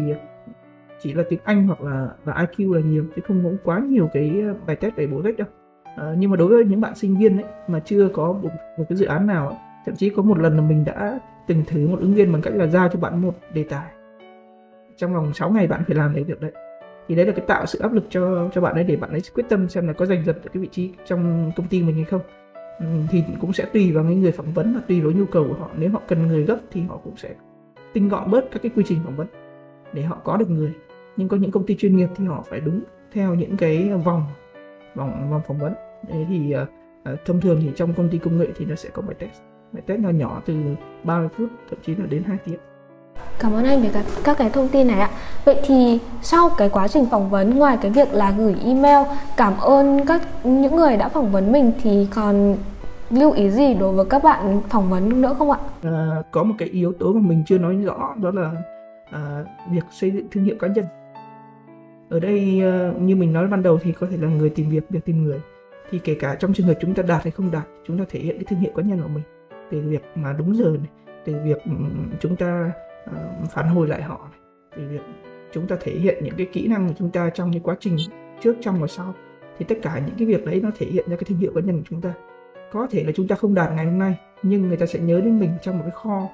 chỉ là tiếng Anh hoặc là và IQ là nhiều chứ không có quá nhiều cái ờ, bài test về bổ ích đâu. À, nhưng mà đối với những bạn sinh viên ấy mà chưa có một, một cái dự án nào thậm chí có một lần là mình đã từng thử một ứng viên bằng cách là giao cho bạn một đề tài. Trong vòng 6 ngày bạn phải làm đấy được đấy. Thì đấy là cái tạo sự áp lực cho cho bạn ấy để bạn ấy quyết tâm xem là có giành giật được cái vị trí trong công ty mình hay không. Ừ, thì cũng sẽ tùy vào những người phỏng vấn và tùy vào nhu cầu của họ. Nếu họ cần người gấp thì họ cũng sẽ tinh gọn bớt các cái quy trình phỏng vấn để họ có được người nhưng có những công ty chuyên nghiệp thì họ phải đúng theo những cái vòng vòng vòng phỏng vấn đấy thì uh, thông thường thì trong công ty công nghệ thì nó sẽ có bài test bài test nhỏ nhỏ từ 30 phút thậm chí là đến 2 tiếng Cảm ơn anh về các, các cái thông tin này ạ. Vậy thì sau cái quá trình phỏng vấn ngoài cái việc là gửi email cảm ơn các những người đã phỏng vấn mình thì còn lưu ý gì đối với các bạn phỏng vấn nữa không ạ? À, có một cái yếu tố mà mình chưa nói rõ đó là à, việc xây dựng thương hiệu cá nhân. Ở đây ờ, như mình nói ban đầu thì có thể là người tìm việc, việc tìm người. Thì kể cả trong trường hợp chúng ta đạt hay không đạt, chúng ta thể hiện cái thương hiệu cá nhân của mình. Từ việc mà đúng giờ này, từ việc ừ, chúng ta ờ, phản hồi lại họ này, từ việc chúng ta thể hiện những cái kỹ năng của chúng ta trong cái quá trình trước trong và sau. Thì tất cả những cái việc đấy nó thể hiện ra cái thương hiệu cá nhân của chúng ta. Có thể là chúng ta không đạt ngày hôm nay nhưng người ta sẽ nhớ đến mình trong một cái kho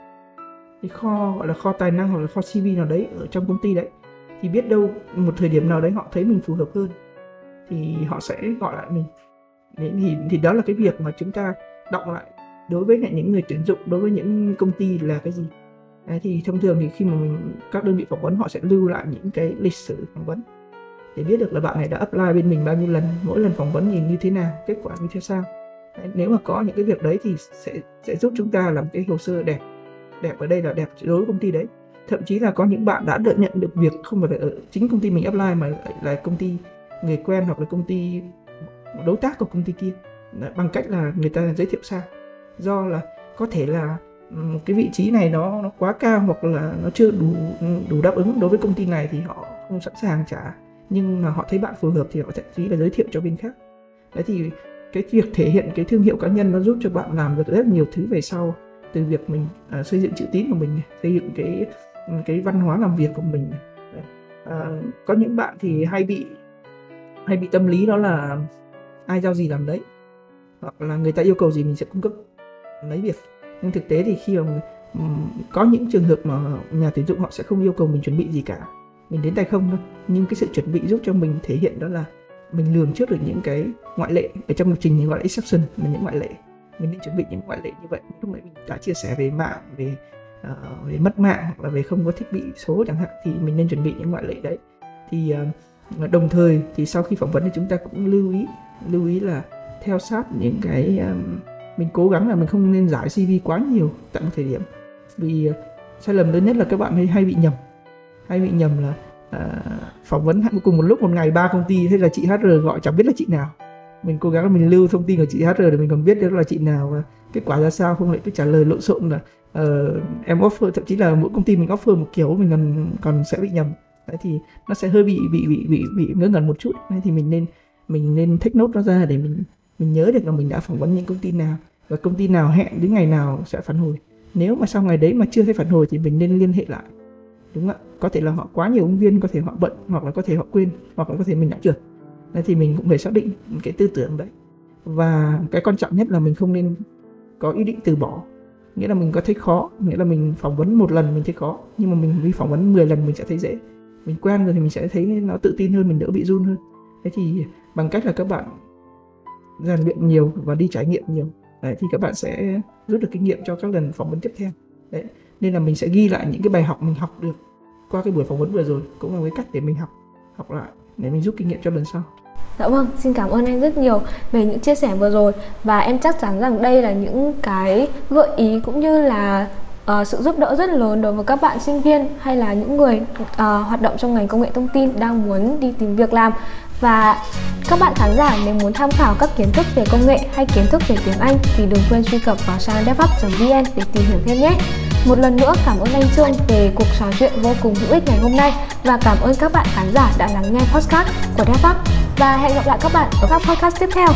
cái kho gọi là kho tài năng hoặc là kho CV nào đấy ở trong công ty đấy thì biết đâu một thời điểm nào đấy họ thấy mình phù hợp hơn. Thì họ sẽ gọi lại mình. Thì thì đó là cái việc mà chúng ta đọc lại đối với lại những người tuyển dụng đối với những công ty là cái gì. Đấy, thì thông thường thì khi mà mình các đơn vị phỏng vấn họ sẽ lưu lại những cái lịch sử phỏng vấn để biết được là bạn này đã apply bên mình bao nhiêu lần mỗi lần phỏng vấn nhìn như thế nào kết quả như thế sao. Nếu mà có những cái việc đấy thì sẽ sẽ giúp chúng ta làm cái hồ sơ đẹp. Đẹp ở đây là đẹp đối với công ty đấy thậm chí là có những bạn đã được nhận được việc không phải ở chính công ty mình apply mà là công ty người quen hoặc là công ty đối tác của công ty kia. Bằng cách là người ta giới thiệu sang do là có thể là cái vị trí này nó nó quá cao hoặc là nó chưa đủ đủ đáp ứng đối với công ty này thì họ không sẵn sàng trả. Nhưng mà họ thấy bạn phù hợp thì họ thậm chí là giới thiệu cho bên khác. Đấy thì cái việc thể hiện cái thương hiệu cá nhân nó giúp cho bạn làm được rất nhiều thứ về sau. Từ việc mình uh, xây dựng chữ tín của mình xây dựng cái cái văn hóa làm việc của mình à, có những bạn thì hay bị hay bị tâm lý đó là ai giao gì làm đấy hoặc là người ta yêu cầu gì mình sẽ cung cấp lấy việc. Nhưng thực tế thì khi mà có những trường hợp mà nhà tuyển dụng họ sẽ không yêu cầu mình chuẩn bị gì cả mình đến tay không thôi. Nhưng cái sự chuẩn bị giúp cho mình thể hiện đó là mình lường trước được những cái ngoại lệ. Ở trong lập trình thì gọi là exception là những ngoại lệ. Mình nên chuẩn bị những ngoại lệ như vậy. Lúc nãy mình đã chia sẻ về mạng về uh, về mất mạng hoặc là về không có thiết bị số chẳng hạn thì mình nên chuẩn bị những ngoại lệ đấy. Thì uh, đồng thời thì sau khi phỏng vấn thì chúng ta cũng lưu ý lưu ý là theo sát những cái um, mình cố gắng là mình không nên giải CV quá nhiều tại một thời điểm. Vì uh, sai lầm lớn nhất là các bạn hay hay bị nhầm hay bị nhầm là uh, phỏng vấn cùng một lúc một ngày ba công ty thế là chị HR gọi chẳng biết là chị nào. Mình cố gắng là mình lưu thông tin của chị HR để mình còn biết được là chị nào và kết quả ra sao không lại cứ trả lời lộn xộn là uh, em offer thậm chí là mỗi công ty mình offer một kiểu mình còn còn sẽ bị nhầm. Đấy thì nó sẽ hơi bị bị bị bị bị ngớ ngẩn một chút. Đấy thì mình nên mình nên take nốt nó ra để mình mình nhớ được là mình đã phỏng vấn những công ty nào và công ty nào hẹn đến ngày nào sẽ phản hồi. Nếu mà sau ngày đấy mà chưa thấy phản hồi thì mình nên liên hệ lại. Đúng không ạ? Có thể là họ quá nhiều ứng viên có thể họ bận hoặc là có thể họ quên hoặc là có thể mình đã trượt đấy thì mình cũng phải xác định cái tư tưởng đấy. Và cái quan trọng nhất là mình không nên có ý định từ bỏ nghĩa là mình có thấy khó nghĩa là mình phỏng vấn một lần mình thấy khó. Nhưng mà mình đi phỏng vấn 10 lần mình sẽ thấy dễ. Mình quen rồi thì mình sẽ thấy nó tự tin hơn mình đỡ bị run hơn. Thế thì bằng cách là các bạn rèn luyện nhiều và đi trải nghiệm nhiều. Đấy, thì các bạn sẽ rút được kinh nghiệm cho các lần phỏng vấn tiếp theo. Đấy nên là mình sẽ ghi lại những cái bài học mình học được qua cái buổi phỏng vấn vừa rồi cũng là cái cách để mình học học lại để mình rút kinh nghiệm cho lần sau. Dạ vâng, xin cảm ơn anh rất nhiều về những chia sẻ vừa rồi và em chắc chắn rằng đây là những cái gợi ý cũng như là uh, sự giúp đỡ rất lớn đối với các bạn sinh viên hay là những người uh, hoạt động trong ngành công nghệ thông tin đang muốn đi tìm việc làm và các bạn khán giả nếu muốn tham khảo các kiến thức về công nghệ hay kiến thức về tiếng Anh thì đừng quên truy cập vào trang devops.vn để tìm hiểu thêm nhé. Một lần nữa cảm ơn anh Trương về cuộc trò chuyện vô cùng hữu ích ngày hôm nay và cảm ơn các bạn khán giả đã lắng nghe podcast của Đa Pháp và hẹn gặp lại các bạn ở các podcast tiếp theo.